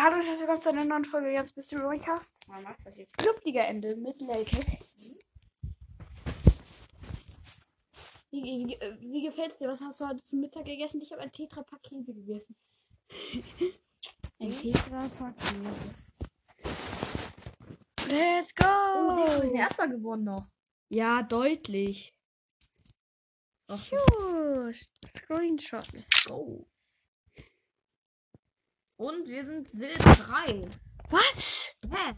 Hallo und herzlich willkommen zu einer neuen Folge ganz bist du Recast. Man mag solche Clubliga Ende mit Lake. Wie, wie, wie gefällt's dir? Was hast du heute zum Mittag gegessen? Ich habe ein Tetrapack Käse gegessen. ein Tetrapack Käse. Let's Oh, wir sind go! Erster geworden noch. Ja, deutlich. Ach, Screenshot. let's go. Und wir sind Silber 3. Was? Hä?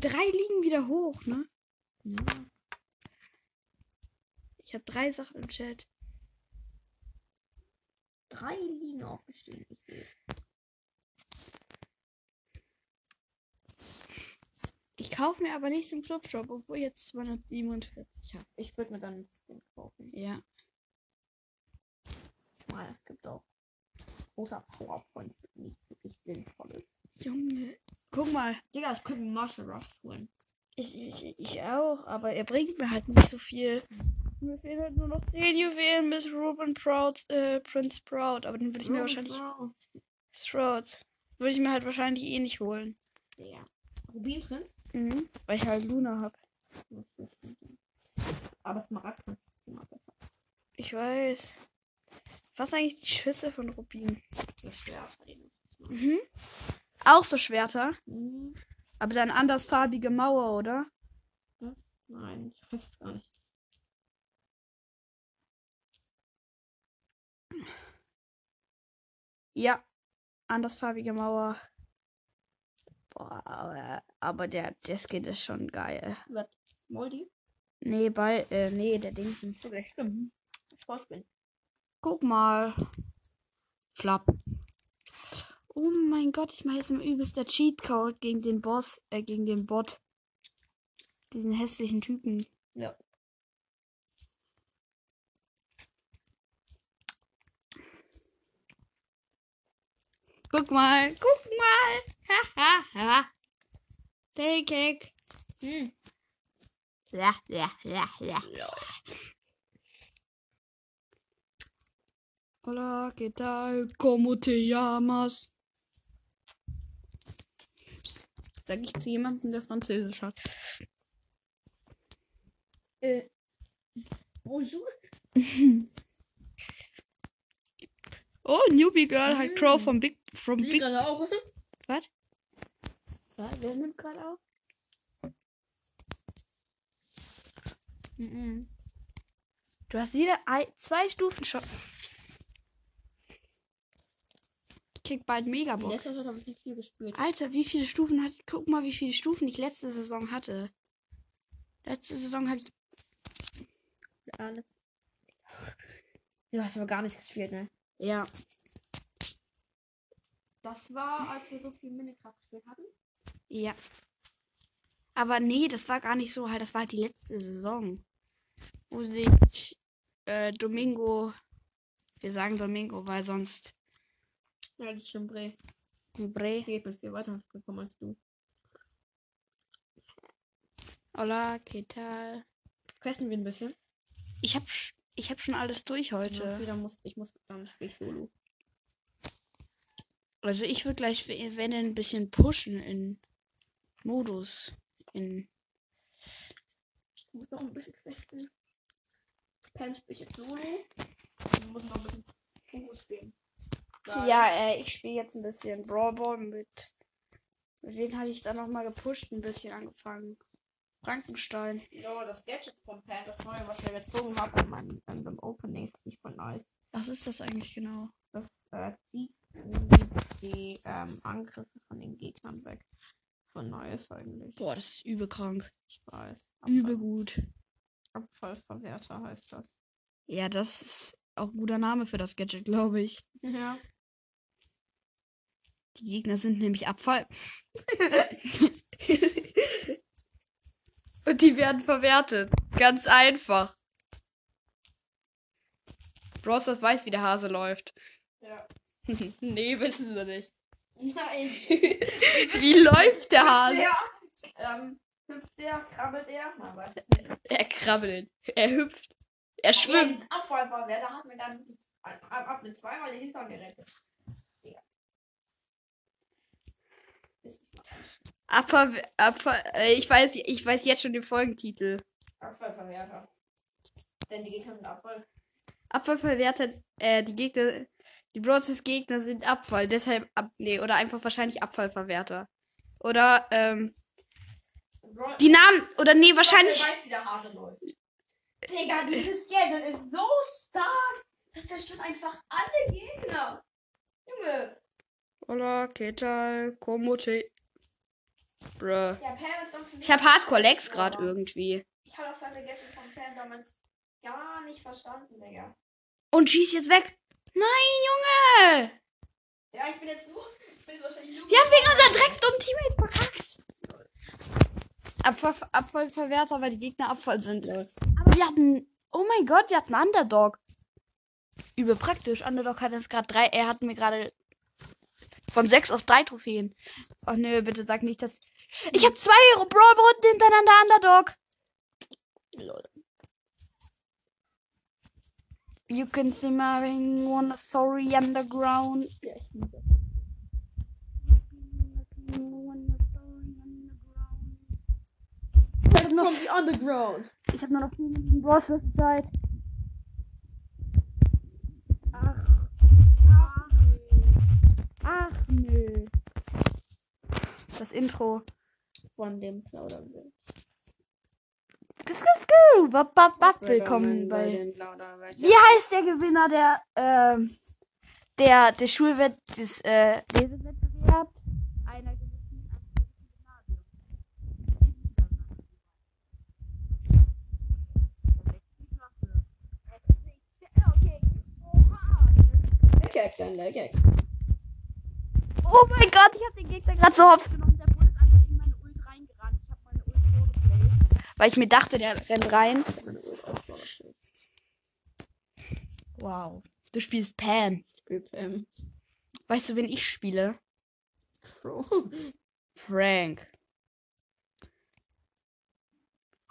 Drei liegen wieder hoch, ne? Ja. Ich habe drei Sachen im Chat. Drei liegen aufgestiegen. Ich sehe es. Ich kaufe mir aber nichts im Clubshop, obwohl ich jetzt 247 habe. Ich würde mir dann ein Skin kaufen. Ja. Weil es gibt auch großer PowerPoints mit nichts wirklich Sinnvolles. Junge. Guck mal. Digga, ich könnte Marshall Ruffs holen. Ich, ich, ich auch, aber er bringt mir halt nicht so viel. Mir fehlen halt nur noch 10 Juwelen bis Ruben Proud, äh, Prince Proud. Aber den würde ich mir wahrscheinlich. Shrouds. Würde ich mir halt wahrscheinlich eh nicht holen. Der. Rubinprinz? Mhm. Weil ich halt Luna habe. Aber Smaragd ist immer besser. Ich weiß. Was sind eigentlich die Schüsse von Rubin? Mhm. Auch so Schwerter. Hm, Aber dann andersfarbige Mauer, oder? was? Nein, ich weiß es gar nicht. Ja. Andersfarbige Mauer. Boah, aber, aber der, der Skin ist schon geil. Was? Moldi? Nee, bei, äh, nee, der Dingsens. So, der stimmt. Schauspiel. Guck mal. Flap. Oh mein Gott, ich mache jetzt mal übelster Cheatcode gegen den Boss, äh, gegen den Bot. Diesen hässlichen Typen. Ja. Guck mal, guck mal. Ha, ha, ha. Take. Hm. Ja, ja, ja, ja. Hola, ¿qué tal? ¿Cómo te llamas? Sag ich zu jemandem, der Französisch hat. Äh. Bonjour. Oh, Newbie Girl hat Crow Mm. vom Big, from Big. gerade auch. Was? Was? Wer nimmt gerade auf? Mhm. Du hast jede ein, zwei Stufen schon. Ich krieg bald Megabox. letzter Zeit habe ich nicht viel gespielt. Alter, wie viele Stufen hat. Guck mal, wie viele Stufen ich letzte Saison hatte. Letzte Saison habe ich. Alles. Du hast aber gar nicht gespielt, ne? Ja. Das war, als wir so viel Minecraft gespielt hatten. Ja. Aber nee, das war gar nicht so halt. Das war halt die letzte Saison. Wo sich äh, Domingo. Wir sagen Domingo, weil sonst. Ja, das ist schon Bre. Bre. Geht mit viel weiter gekommen als du. Hola, ¿qué tal? Questen wir ein bisschen. Ich hab, ich hab schon alles durch heute. Okay, dann muss, ich muss dann spiele ich solo. Also ich würde gleich, we- wenn ein bisschen pushen in Modus. In. Ich muss noch ein bisschen questen. Pam spiele ich jetzt solo. Ich muss noch ein bisschen Fokus spielen. Ja, äh, ich spiele jetzt ein bisschen Brawl Ball mit. Mit wem hatte ich dann nochmal gepusht? Ein bisschen angefangen. Frankenstein. Ja, das Gadget von Pam, das neue, was wir gezogen haben in meinem, in dem Opening, ist nicht voll nice. Was ist das eigentlich genau? Das äh, zieht die ähm, Angriffe von den Gegnern weg. Voll nice eigentlich. Boah, das ist übel krank. Ich weiß. Übel gut. Abfallverwerter heißt das. Ja, das ist auch ein guter Name für das Gadget, glaube ich. Ja. Die Gegner sind nämlich Abfall. Und die werden verwertet. Ganz einfach. Bros, das weiß, wie der Hase läuft. Ja. nee, wissen sie nicht. Nein. Wie läuft der Hase? Der, ähm, hüpft der, krabbelt der? Man weiß es nicht. Er krabbelt. Er hüpft. Er schwimmt. Der Abfallverwerter hat mir dann ab, ab mit zweimal den Hintern gerettet. Abfall, Abfall, äh, ich weiß, ich weiß jetzt schon den Folgentitel. Abfallverwerter. Denn die Gegner sind Abfall. Abfallverwerter, äh, die Gegner, die Bros. Gegner sind Abfall, deshalb ab, nee, oder einfach wahrscheinlich Abfallverwerter. Oder, ähm, die Namen, oder nee, wahrscheinlich, Digga, dieses Gadget ist so stark. Das zerstört einfach alle Gegner. Junge. oder Ketal, Komote, bruh. Ich hab Hardcore Lex Ja. gerade irgendwie. Ich habe das kleine Gadget von Pam damals gar nicht verstanden, Digga. Und schieß jetzt weg. Nein, Junge! Ja, ich bin jetzt nur. Ich bin wahrscheinlich nur. Wir haben wegen unserer drecksdummen Teammate verkackt. Abfall, Abfallverwerter, weil die Gegner Abfall sind. Aber wir hatten. Oh mein Gott, wir hatten Underdog. Übel praktisch. Underdog hat es gerade drei. Er hat mir gerade von sechs auf drei Trophäen. Ach nö, bitte sag nicht, dass. Ich habe zwei Brawl-Runden hintereinander Underdog. Lol. You can see my ring, wanna sorry underground. Ja, ich liebe das. From the underground. Ich hab nur noch 4 Minuten Bosses Zeit. Ach. Ach. Ach nö. Das Intro. Von dem skis. Bap, bap, bap. Willkommen bei. Wie heißt der Gewinner der, ähm, der, der Schulwett, des, äh, Lesewettbewerbs? Einer gewissen, Dann der Gag. Oh mein Gott, ich hab den Gegner gerade so hops genommen. Der Bull ist einfach in meine Ult reingerannt. Ich hab meine Ult vorgeplayt. Weil ich mir dachte, der rennt rein. Wow. Du spielst Pam. Ähm, Weißt du, wen ich spiele? Crow. Frank.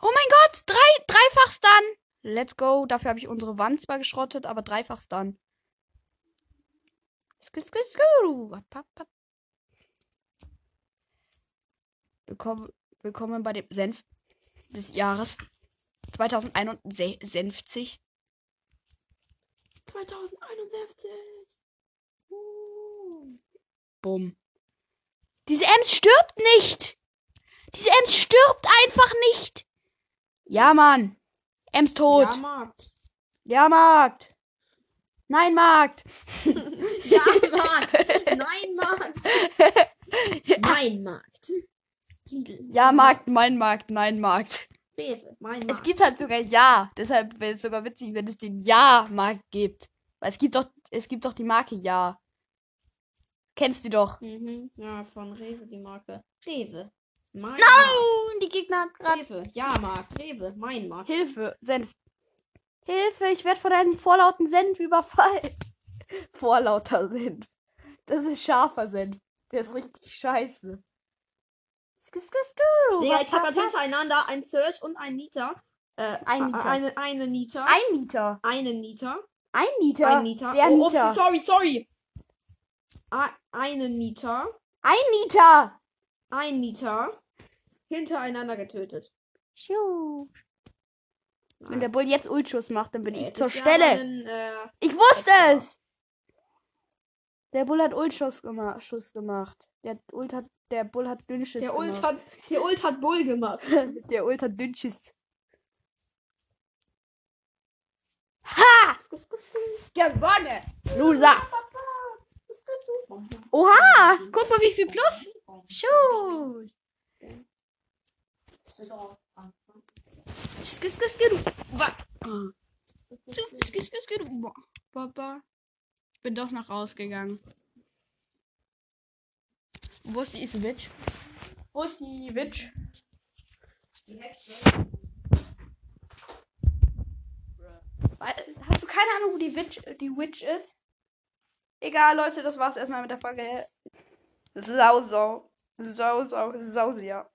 Oh mein Gott, drei, dreifach Stun. Let's go. Dafür habe ich unsere Wand zwar geschrottet, aber dreifach Stun. Willkommen, willkommen bei dem Senf des Jahres 2061. 2061. Uh. Bumm. Diese Ems stirbt nicht. Diese Ems stirbt einfach nicht. Ja, Mann. Ems tot. Ja, Markt. Ja, Markt. Nein, Markt. Ja, Markt. Nein, Markt. Mein Markt. Lidl. Ja, Markt, mein Markt, nein, Markt. Rewe. Mein Markt. Es gibt halt sogar Ja. Deshalb wäre es sogar witzig, wenn es den Ja-Markt gibt. Weil es gibt doch, es gibt doch die Marke Ja. Kennst du doch. Mhm. Ja, von Rewe die Marke. Rewe. Mein Nein, die Gegner Markt. gerade Rewe. Ja, Markt. Rewe. Mein Markt. Hilfe, Senf. Hilfe, ich werde von einem vorlauten Senf überfallen. Vorlauter Senf. Das ist scharfer Senf. Der ist richtig scheiße. Digga, ich habe gerade hintereinander ein Search und ein Nita. Äh, Ein Nita. Eine, eine Nita. Ein Niter. Eine Nita. Ein Niter. Ein Nita. Der oh, Niter. Oh, sorry, sorry. Eine Nita. Ein Niter. Ein Nita. Hintereinander getötet. Schuh. Wenn der Bull jetzt Ultschuss macht, dann bin ich Jetzt zur Stelle. einen, äh, Ich wusste es. Der Bull hat Ultschuss gema Schuss gemacht. Der Ult hat, der Bull hat Dünnschiss der Ult gemacht. hat, der Ult hat Bull gemacht. Der Ult hat Dünnschiss. Ha! Gewonnen! Loser! Oha! Guck mal, wie viel Plus. Shoot! Skis, skis, skis. Skis, skis, skis, skis. Papa. Ich bin doch noch rausgegangen. Wo ist die Switch? Wo ist die Witch? Hast du keine Ahnung, wo die Witch, die Witch ist? Egal, Leute, das war's erstmal mit der Folge. Sau, sau. Sau, sau, sausia.